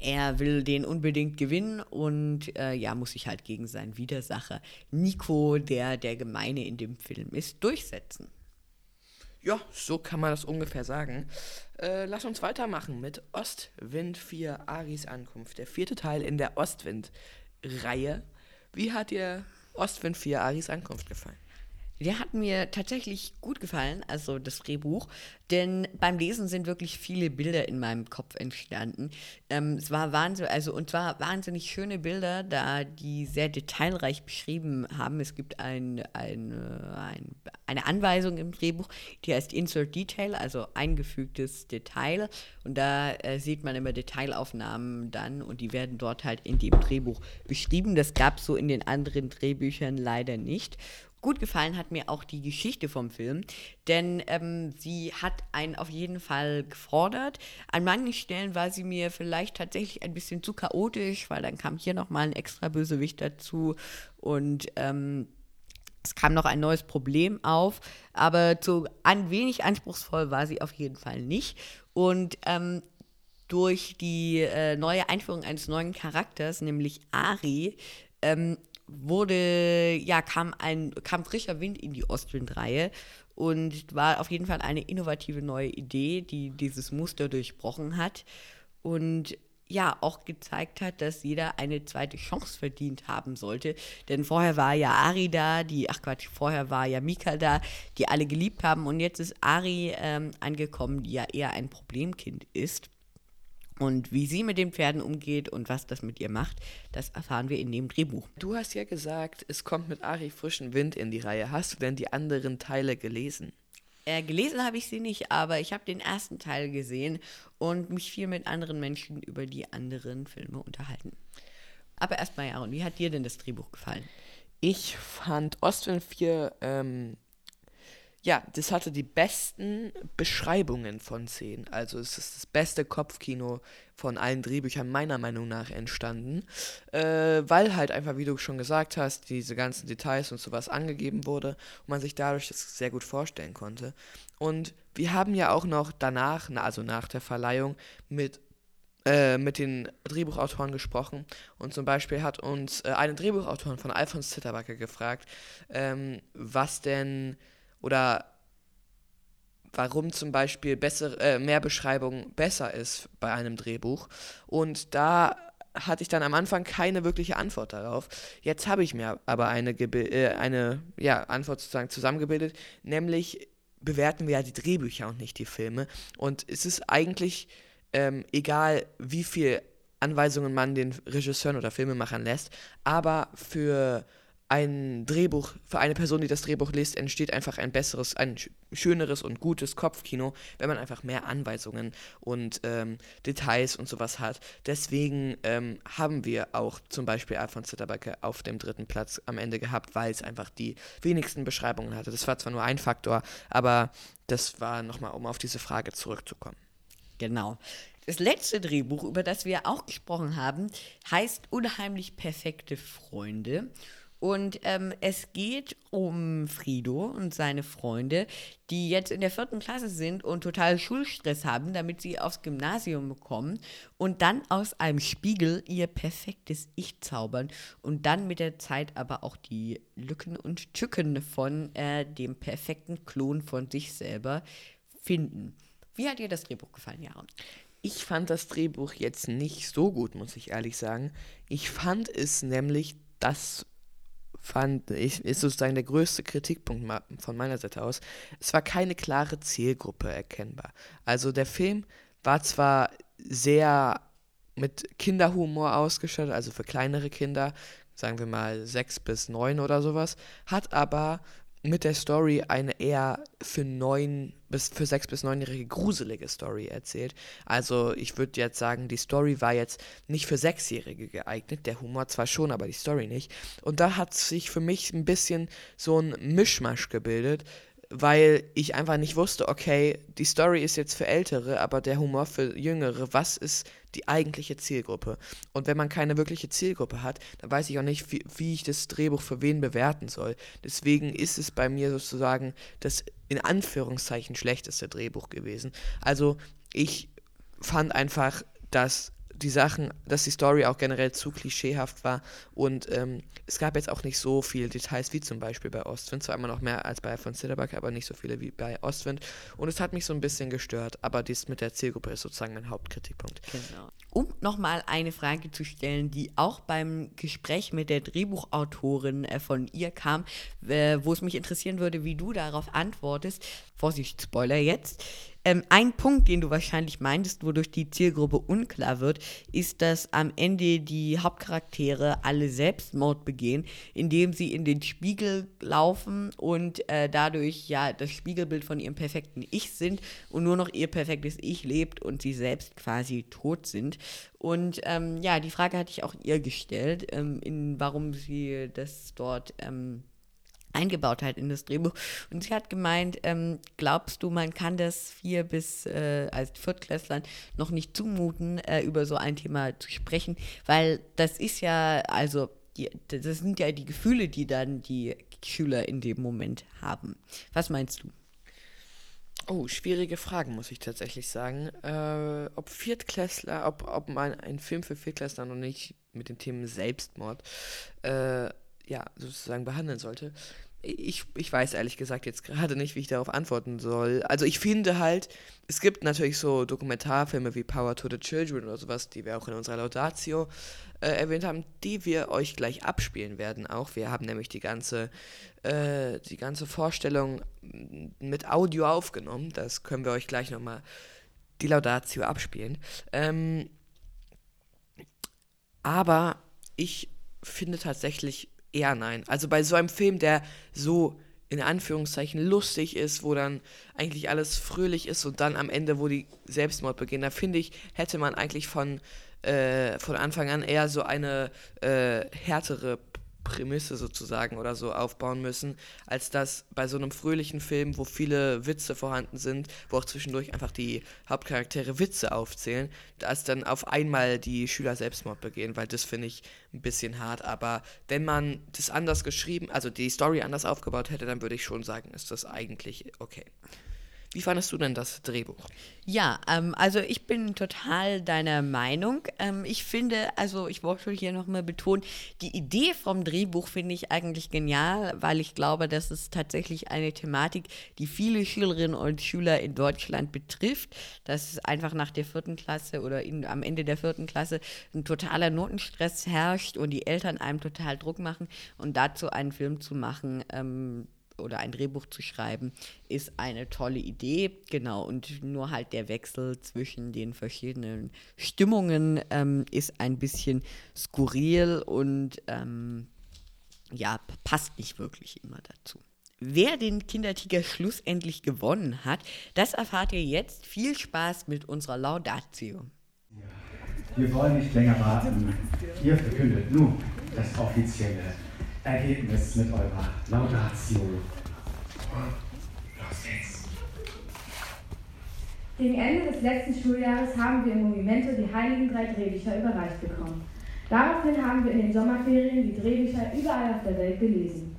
er will den unbedingt gewinnen und äh, ja, muss sich halt gegen seinen Widersacher Nico, der der Gemeine in dem Film ist, durchsetzen. Ja, so kann man das ungefähr sagen. Äh, lass uns weitermachen mit Ostwind 4 Aris Ankunft. Der vierte Teil in der Ostwind-Reihe. Wie hat dir Ostwind 4 Aris Ankunft gefallen? Der hat mir tatsächlich gut gefallen, also das Drehbuch, denn beim Lesen sind wirklich viele Bilder in meinem Kopf entstanden. Ähm, es war wahnsinnig, also und zwar wahnsinnig schöne Bilder, da die sehr detailreich beschrieben haben. Es gibt ein, ein, ein, eine Anweisung im Drehbuch, die heißt Insert Detail, also eingefügtes Detail. Und da äh, sieht man immer Detailaufnahmen dann und die werden dort halt in dem Drehbuch beschrieben. Das gab es so in den anderen Drehbüchern leider nicht. Gut gefallen hat mir auch die Geschichte vom Film, denn ähm, sie hat einen auf jeden Fall gefordert. An manchen Stellen war sie mir vielleicht tatsächlich ein bisschen zu chaotisch, weil dann kam hier nochmal ein extra Bösewicht dazu und ähm, es kam noch ein neues Problem auf, aber zu ein wenig anspruchsvoll war sie auf jeden Fall nicht. Und ähm, durch die äh, neue Einführung eines neuen Charakters, nämlich Ari, ähm, wurde, ja, kam ein, kam frischer Wind in die Ostwind-Reihe und war auf jeden Fall eine innovative neue Idee, die dieses Muster durchbrochen hat und ja auch gezeigt hat, dass jeder eine zweite Chance verdient haben sollte. Denn vorher war ja Ari da, die, ach Quatsch, vorher war ja Mika da, die alle geliebt haben und jetzt ist Ari ähm, angekommen, die ja eher ein Problemkind ist. Und wie sie mit den Pferden umgeht und was das mit ihr macht, das erfahren wir in dem Drehbuch. Du hast ja gesagt, es kommt mit Ari frischen Wind in die Reihe. Hast du denn die anderen Teile gelesen? Äh, gelesen habe ich sie nicht, aber ich habe den ersten Teil gesehen und mich viel mit anderen Menschen über die anderen Filme unterhalten. Aber erstmal, Aaron, wie hat dir denn das Drehbuch gefallen? Ich fand Ostwind 4 ähm, ja, das hatte die besten Beschreibungen von Szenen. Also es ist das beste Kopfkino von allen Drehbüchern meiner Meinung nach entstanden, äh, weil halt einfach, wie du schon gesagt hast, diese ganzen Details und sowas angegeben wurde und man sich dadurch das sehr gut vorstellen konnte. Und wir haben ja auch noch danach, also nach der Verleihung, mit äh, mit den Drehbuchautoren gesprochen und zum Beispiel hat uns äh, eine Drehbuchautorin von Alfons Zitterbacke gefragt, ähm, was denn oder warum zum Beispiel bessere, äh, mehr Beschreibung besser ist bei einem Drehbuch. Und da hatte ich dann am Anfang keine wirkliche Antwort darauf. Jetzt habe ich mir aber eine, äh, eine ja, Antwort sozusagen zusammengebildet, nämlich bewerten wir ja die Drehbücher und nicht die Filme. Und es ist eigentlich ähm, egal, wie viel Anweisungen man den Regisseuren oder Filmemachern lässt, aber für ein Drehbuch, für eine Person, die das Drehbuch liest, entsteht einfach ein besseres, ein schöneres und gutes Kopfkino, wenn man einfach mehr Anweisungen und ähm, Details und sowas hat. Deswegen ähm, haben wir auch zum Beispiel Alfons Zitterbacke auf dem dritten Platz am Ende gehabt, weil es einfach die wenigsten Beschreibungen hatte. Das war zwar nur ein Faktor, aber das war nochmal, um auf diese Frage zurückzukommen. Genau. Das letzte Drehbuch, über das wir auch gesprochen haben, heißt Unheimlich perfekte Freunde. Und ähm, es geht um Frido und seine Freunde, die jetzt in der vierten Klasse sind und total Schulstress haben, damit sie aufs Gymnasium bekommen und dann aus einem Spiegel ihr perfektes Ich zaubern und dann mit der Zeit aber auch die Lücken und Tücken von äh, dem perfekten Klon von sich selber finden. Wie hat dir das Drehbuch gefallen, Jaron? Ich fand das Drehbuch jetzt nicht so gut, muss ich ehrlich sagen. Ich fand es nämlich das fand ich, ist sozusagen der größte Kritikpunkt von meiner Seite aus. Es war keine klare Zielgruppe erkennbar. Also der Film war zwar sehr mit Kinderhumor ausgestattet, also für kleinere Kinder, sagen wir mal sechs bis neun oder sowas, hat aber mit der Story eine eher für neun bis für sechs bis neunjährige gruselige Story erzählt. Also ich würde jetzt sagen, die Story war jetzt nicht für Sechsjährige geeignet, der Humor zwar schon, aber die Story nicht. Und da hat sich für mich ein bisschen so ein Mischmasch gebildet, weil ich einfach nicht wusste, okay, die Story ist jetzt für Ältere, aber der Humor für Jüngere, was ist die eigentliche Zielgruppe? Und wenn man keine wirkliche Zielgruppe hat, dann weiß ich auch nicht, wie, wie ich das Drehbuch für wen bewerten soll. Deswegen ist es bei mir sozusagen das in Anführungszeichen schlechteste Drehbuch gewesen. Also ich fand einfach dass die Sachen, dass die Story auch generell zu klischeehaft war und ähm, es gab jetzt auch nicht so viele Details wie zum Beispiel bei Ostwind, zwar immer noch mehr als bei von Zitterback, aber nicht so viele wie bei Ostwind und es hat mich so ein bisschen gestört, aber dies mit der Zielgruppe ist sozusagen mein Hauptkritikpunkt. Genau. Um nochmal eine Frage zu stellen, die auch beim Gespräch mit der Drehbuchautorin äh, von ihr kam, äh, wo es mich interessieren würde, wie du darauf antwortest. Vorsicht, Spoiler jetzt. Ähm, ein Punkt, den du wahrscheinlich meintest, wodurch die Zielgruppe unklar wird, ist, dass am Ende die Hauptcharaktere alle Selbstmord begehen, indem sie in den Spiegel laufen und äh, dadurch ja das Spiegelbild von ihrem perfekten Ich sind und nur noch ihr perfektes Ich lebt und sie selbst quasi tot sind. Und ähm, ja, die Frage hatte ich auch ihr gestellt, ähm, in, warum sie das dort ähm, eingebaut hat in das Drehbuch. Und sie hat gemeint, ähm, glaubst du, man kann das vier bis äh, als Viertklässlern noch nicht zumuten, äh, über so ein Thema zu sprechen, weil das ist ja, also die, das sind ja die Gefühle, die dann die Schüler in dem Moment haben. Was meinst du? Oh, schwierige Fragen, muss ich tatsächlich sagen. Äh, ob Viertklässler, ob, ob man einen Film für Viertklässler noch nicht mit dem Thema Selbstmord äh, ja, sozusagen behandeln sollte ich, ich weiß ehrlich gesagt jetzt gerade nicht, wie ich darauf antworten soll. Also ich finde halt, es gibt natürlich so Dokumentarfilme wie Power to the Children oder sowas, die wir auch in unserer Laudatio äh, erwähnt haben, die wir euch gleich abspielen werden auch. Wir haben nämlich die ganze, äh, die ganze Vorstellung mit Audio aufgenommen. Das können wir euch gleich nochmal die Laudatio abspielen. Ähm, aber ich finde tatsächlich eher nein. Also bei so einem Film, der so in Anführungszeichen lustig ist, wo dann eigentlich alles fröhlich ist und dann am Ende, wo die Selbstmord beginnen, da finde ich, hätte man eigentlich von, äh, von Anfang an eher so eine äh, härtere Prämisse sozusagen oder so aufbauen müssen, als das bei so einem fröhlichen Film, wo viele Witze vorhanden sind, wo auch zwischendurch einfach die Hauptcharaktere Witze aufzählen, dass dann auf einmal die Schüler Selbstmord begehen, weil das finde ich ein bisschen hart. Aber wenn man das anders geschrieben, also die Story anders aufgebaut hätte, dann würde ich schon sagen, ist das eigentlich okay. Wie fandest du denn das Drehbuch? Ja, ähm, also ich bin total deiner Meinung. Ähm, ich finde, also ich wollte hier nochmal betonen, die Idee vom Drehbuch finde ich eigentlich genial, weil ich glaube, das ist tatsächlich eine Thematik, die viele Schülerinnen und Schüler in Deutschland betrifft. Dass es einfach nach der vierten Klasse oder in, am Ende der vierten Klasse ein totaler Notenstress herrscht und die Eltern einem total Druck machen und dazu einen Film zu machen, ähm, oder ein Drehbuch zu schreiben, ist eine tolle Idee. Genau, und nur halt der Wechsel zwischen den verschiedenen Stimmungen ähm, ist ein bisschen skurril und ähm, ja, passt nicht wirklich immer dazu. Wer den Kindertiger schlussendlich gewonnen hat, das erfahrt ihr jetzt. Viel Spaß mit unserer Laudatio. Wir wollen nicht länger warten. Ihr verkündet nun das offizielle Ergebnis mit eurer Laudatio. Los geht's. Gegen Ende des letzten Schuljahres haben wir im Movimento die heiligen drei Drehbücher überreicht bekommen. Daraufhin haben wir in den Sommerferien die Drehbücher überall auf der Welt gelesen.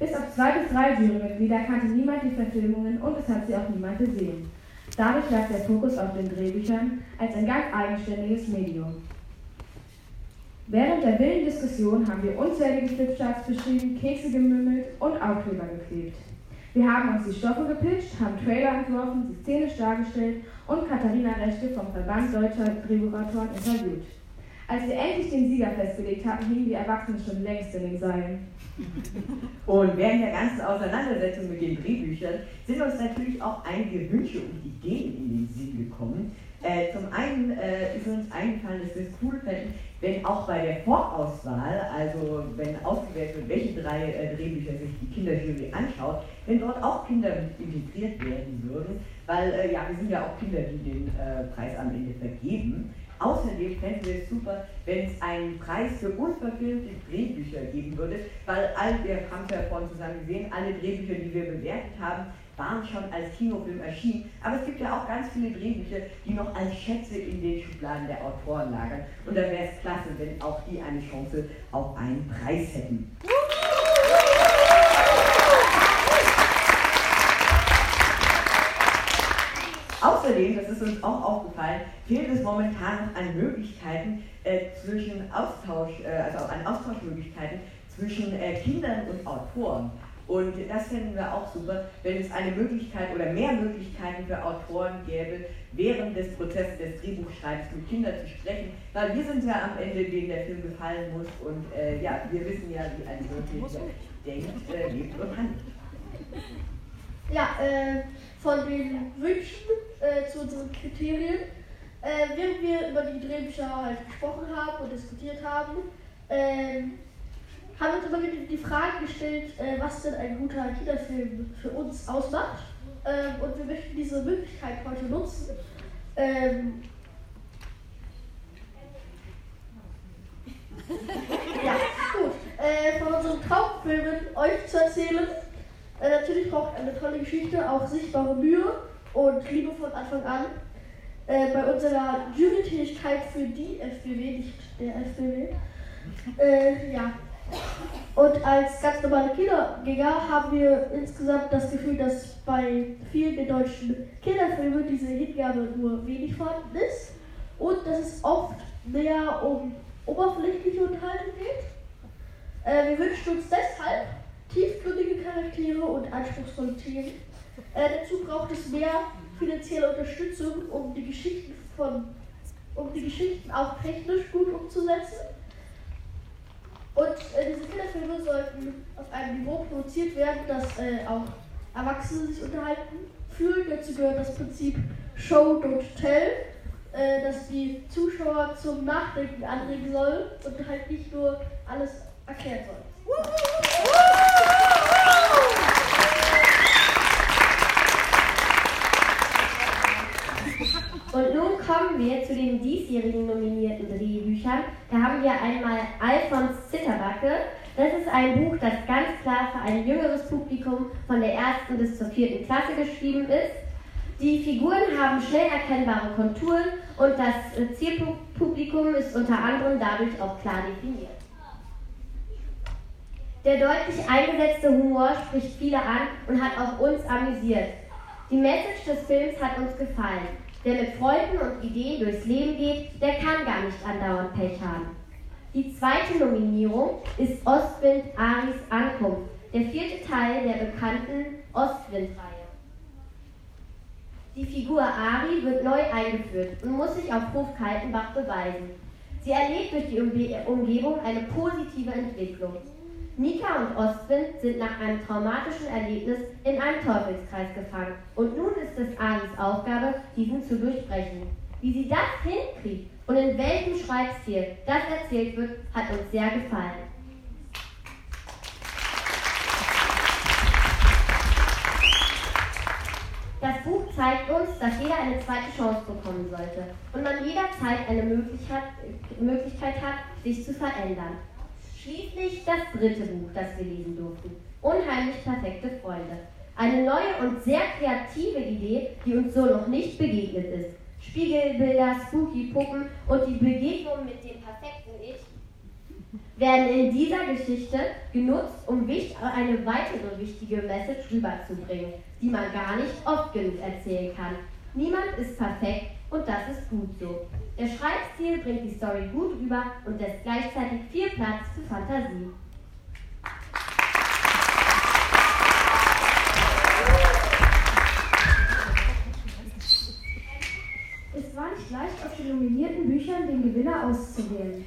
Bis auf zwei bis drei Jurymitglieder kannte niemand die Verfilmungen und es hat sie auch niemand gesehen. Dadurch lag der Fokus auf den Drehbüchern als ein ganz eigenständiges Medium. Während der wilden Diskussion haben wir unzählige Flipcharts beschrieben, Kekse gemümmelt und Aufkleber geklebt. Wir haben uns die Stoffe gepitcht, haben Trailer entworfen, sie szenisch dargestellt und Katharina Rechte vom Verband Deutscher Drehbuchautoren interviewt. Als wir endlich den Sieger festgelegt hatten, hingen die Erwachsenen schon längst in den Seilen. Und während der ganzen Auseinandersetzung mit den Drehbüchern sind uns natürlich auch einige Wünsche und Ideen in den Sinn gekommen, äh, zum einen äh, ist uns eingefallen, dass wir es cool fänden, wenn auch bei der Vorauswahl, also wenn ausgewählt wird, welche drei äh, Drehbücher sich die Kinderjury anschaut, wenn dort auch Kinder integriert werden würden, weil äh, ja, wir sind ja auch Kinder, die den äh, Preis am Ende vergeben. Außerdem fänden wir es super, wenn es einen Preis für unverfilmte Drehbücher geben würde, weil all, wir haben es ja vorhin zusammen gesehen, alle Drehbücher, die wir bewertet haben, waren schon als Kinofilm erschienen. Aber es gibt ja auch ganz viele Drehbücher, die noch als Schätze in den Schubladen der Autoren lagern. Und da wäre es klasse, wenn auch die eine Chance auf einen Preis hätten. Außerdem, das ist uns auch aufgefallen, fehlt es momentan an Möglichkeiten äh, zwischen Austausch, äh, also an Austauschmöglichkeiten zwischen äh, Kindern und Autoren. Und das finden wir auch super, wenn es eine Möglichkeit oder mehr Möglichkeiten für Autoren gäbe, während des Prozesses des Drehbuchschreibens mit Kindern zu sprechen, weil wir sind ja am Ende, denen der Film gefallen muss und äh, ja, wir wissen ja, wie ein Wirklicher denkt, äh, lebt und handelt. Ja, äh, von den Wünschen äh, zu unseren Kriterien. Äh, während wir über die Drehbücher halt gesprochen haben und diskutiert haben, ähm, haben uns immer wieder die Frage gestellt, äh, was denn ein guter Kinderfilm für uns ausmacht. Ähm, und wir möchten diese Möglichkeit heute nutzen. Ähm, ja, gut. Äh, von unseren Traumfilmen euch zu erzählen. Äh, natürlich braucht eine tolle Geschichte auch sichtbare Mühe und Liebe von Anfang an. Äh, bei unserer Jurytätigkeit für die FBW, nicht der FBW. Äh, ja, und als ganz normale Kindergänger haben wir insgesamt das Gefühl, dass bei vielen der deutschen Kinderfilmen diese Hingabe nur wenig vorhanden ist und dass es oft mehr um oberflächliche Unterhaltung geht. Äh, wir wünschen uns deshalb tiefgründige Charaktere und anspruchsvolle Themen. Äh, dazu braucht es mehr finanzielle Unterstützung, um die Geschichten von um die Geschichten auch technisch gut umzusetzen. Und äh, diese Kinderfilme sollten auf einem Niveau produziert werden, dass äh, auch Erwachsene sich unterhalten fühlen. Dazu gehört das Prinzip Show, don't tell, äh, dass die Zuschauer zum Nachdenken anregen sollen und halt nicht nur alles erklären sollen. Und nun kommen wir zu den diesjährigen nominierten Drehbüchern. Da haben wir einmal Alfons Zitterbacke. Das ist ein Buch, das ganz klar für ein jüngeres Publikum von der ersten bis zur vierten Klasse geschrieben ist. Die Figuren haben schnell erkennbare Konturen und das Zielpublikum ist unter anderem dadurch auch klar definiert. Der deutlich eingesetzte Humor spricht viele an und hat auch uns amüsiert. Die Message des Films hat uns gefallen. Wer mit Freuden und Ideen durchs Leben geht, der kann gar nicht andauernd Pech haben. Die zweite Nominierung ist Ostwind Aris Ankunft, der vierte Teil der bekannten Ostwind-Reihe. Die Figur Ari wird neu eingeführt und muss sich auf Hof Kaltenbach beweisen. Sie erlebt durch die Umgebung eine positive Entwicklung. Nika und Ostwind sind nach einem traumatischen Erlebnis in einem Teufelskreis gefangen und nun ist es Aris Aufgabe, diesen zu durchbrechen. Wie sie das hinkriegt und in welchem Schreibstil das erzählt wird, hat uns sehr gefallen. Das Buch zeigt uns, dass jeder eine zweite Chance bekommen sollte und man jederzeit eine Möglichkeit hat, sich zu verändern. Schließlich das dritte Buch, das wir lesen durften. Unheimlich perfekte Freunde. Eine neue und sehr kreative Idee, die uns so noch nicht begegnet ist. Spiegelbilder, spooky Puppen und die Begegnung mit dem perfekten Ich werden in dieser Geschichte genutzt, um eine weitere wichtige Message rüberzubringen, die man gar nicht oft genug erzählen kann. Niemand ist perfekt und das ist gut so. Der Schreibstil bringt die Story gut rüber und lässt gleichzeitig viel Platz für Fantasie. Es war nicht leicht, auf den nominierten Büchern den Gewinner auszuwählen.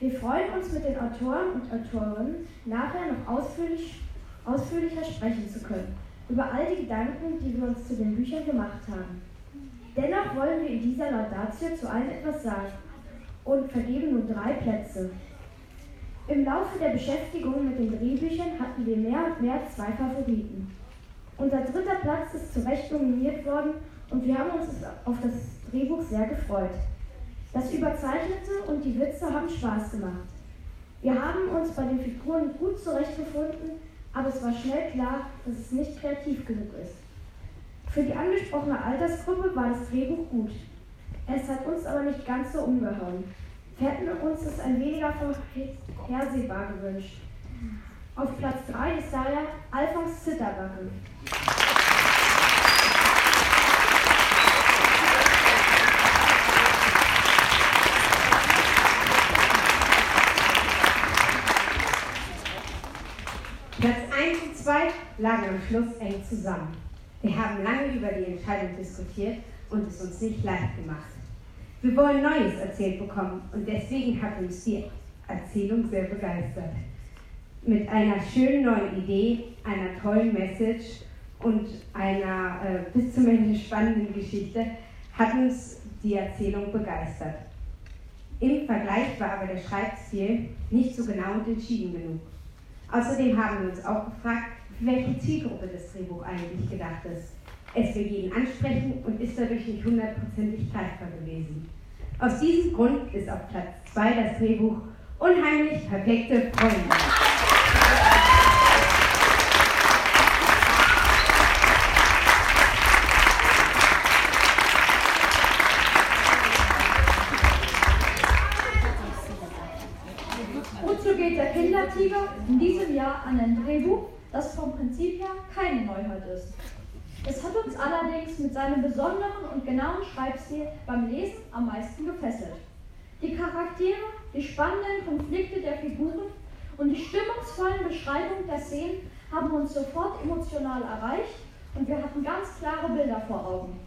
Wir freuen uns, mit den Autoren und Autorinnen nachher noch ausführlich, ausführlicher sprechen zu können, über all die Gedanken, die wir uns zu den Büchern gemacht haben. Dennoch wollen wir in dieser Laudatio zu allen etwas sagen und vergeben nun drei Plätze. Im Laufe der Beschäftigung mit den Drehbüchern hatten wir mehr und mehr zwei Favoriten. Unser dritter Platz ist zu Recht nominiert worden und wir haben uns auf das Drehbuch sehr gefreut. Das Überzeichnete und die Witze haben Spaß gemacht. Wir haben uns bei den Figuren gut zurechtgefunden, aber es war schnell klar, dass es nicht kreativ genug ist. Für die angesprochene Altersgruppe war das Drehbuch gut. Es hat uns aber nicht ganz so umgehauen. Wir hätten uns das ein weniger vorhersehbar gewünscht. Auf Platz 3 ist daher Alphons Zitterbacke. Platz 1 und 2 lagen am Schluss eng zusammen. Wir haben lange über die Entscheidung diskutiert und es uns nicht leicht gemacht. Wir wollen Neues erzählt bekommen und deswegen hat uns die Erzählung sehr begeistert. Mit einer schönen neuen Idee, einer tollen Message und einer äh, bis zum Ende spannenden Geschichte hat uns die Erzählung begeistert. Im Vergleich war aber der Schreibstil nicht so genau und entschieden genug. Außerdem haben wir uns auch gefragt, für welche Zielgruppe das Drehbuch eigentlich gedacht ist. Es will jeden ansprechen und ist dadurch nicht hundertprozentig greifbar gewesen. Aus diesem Grund ist auf Platz 2 das Drehbuch Unheimlich perfekte Freunde. Neuheit ist. Es hat uns allerdings mit seinem besonderen und genauen Schreibstil beim Lesen am meisten gefesselt. Die Charaktere, die spannenden Konflikte der Figuren und die stimmungsvollen Beschreibungen der Szenen haben uns sofort emotional erreicht und wir hatten ganz klare Bilder vor Augen.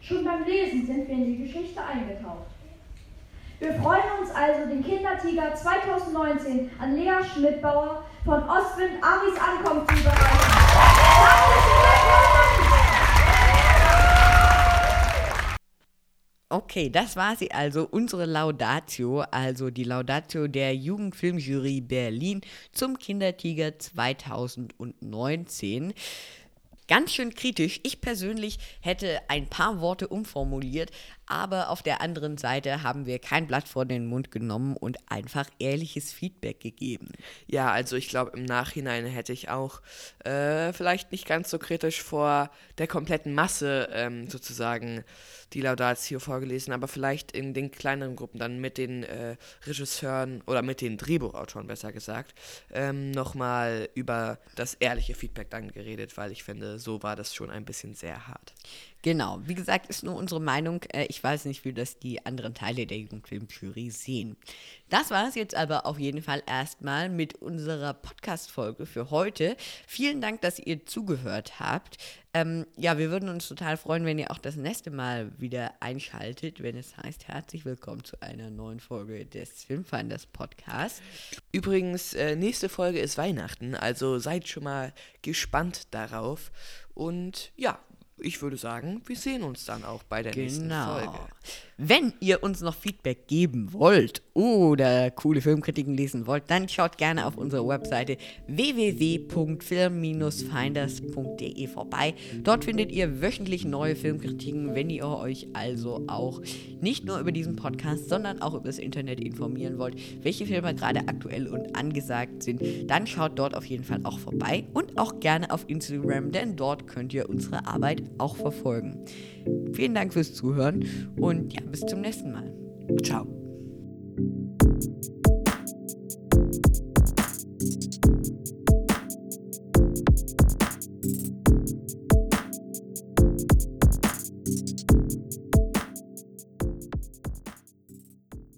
Schon beim Lesen sind wir in die Geschichte eingetaucht. Wir freuen uns also, den Kindertiger 2019 an Lea Schmidbauer von Ostwind Amis Ankommen zu überreichen. Okay, das war sie also, unsere Laudatio, also die Laudatio der Jugendfilmjury Berlin zum Kindertiger 2019. Ganz schön kritisch. Ich persönlich hätte ein paar Worte umformuliert, aber auf der anderen Seite haben wir kein Blatt vor den Mund genommen und einfach ehrliches Feedback gegeben. Ja, also ich glaube, im Nachhinein hätte ich auch äh, vielleicht nicht ganz so kritisch vor der kompletten Masse ähm, sozusagen die Laudatio vorgelesen, aber vielleicht in den kleineren Gruppen dann mit den äh, Regisseuren oder mit den Drehbuchautoren besser gesagt, ähm, nochmal über das ehrliche Feedback dann geredet, weil ich finde, so war das schon ein bisschen sehr hart. Genau, wie gesagt, ist nur unsere Meinung. Äh, Ich weiß nicht, wie das die anderen Teile der Jugendfilmjury sehen. Das war es jetzt aber auf jeden Fall erstmal mit unserer Podcast-Folge für heute. Vielen Dank, dass ihr zugehört habt. Ähm, ja, wir würden uns total freuen, wenn ihr auch das nächste Mal wieder einschaltet, wenn es heißt, herzlich willkommen zu einer neuen Folge des Filmfinders Podcast. Übrigens, äh, nächste Folge ist Weihnachten, also seid schon mal gespannt darauf. Und ja, ich würde sagen, wir sehen uns dann auch bei der nächsten Genau. Folge. Wenn ihr uns noch Feedback geben wollt oder coole Filmkritiken lesen wollt, dann schaut gerne auf unserer Webseite www.film-finders.de vorbei. Dort findet ihr wöchentlich neue Filmkritiken, wenn ihr euch also auch nicht nur über diesen Podcast, sondern auch über das Internet informieren wollt, welche Filme gerade aktuell und angesagt sind, dann schaut dort auf jeden Fall auch vorbei und auch gerne auf Instagram, denn dort könnt ihr unsere Arbeit auch verfolgen. Vielen Dank fürs Zuhören und ja, bis zum nächsten Mal. Ciao. Thank you.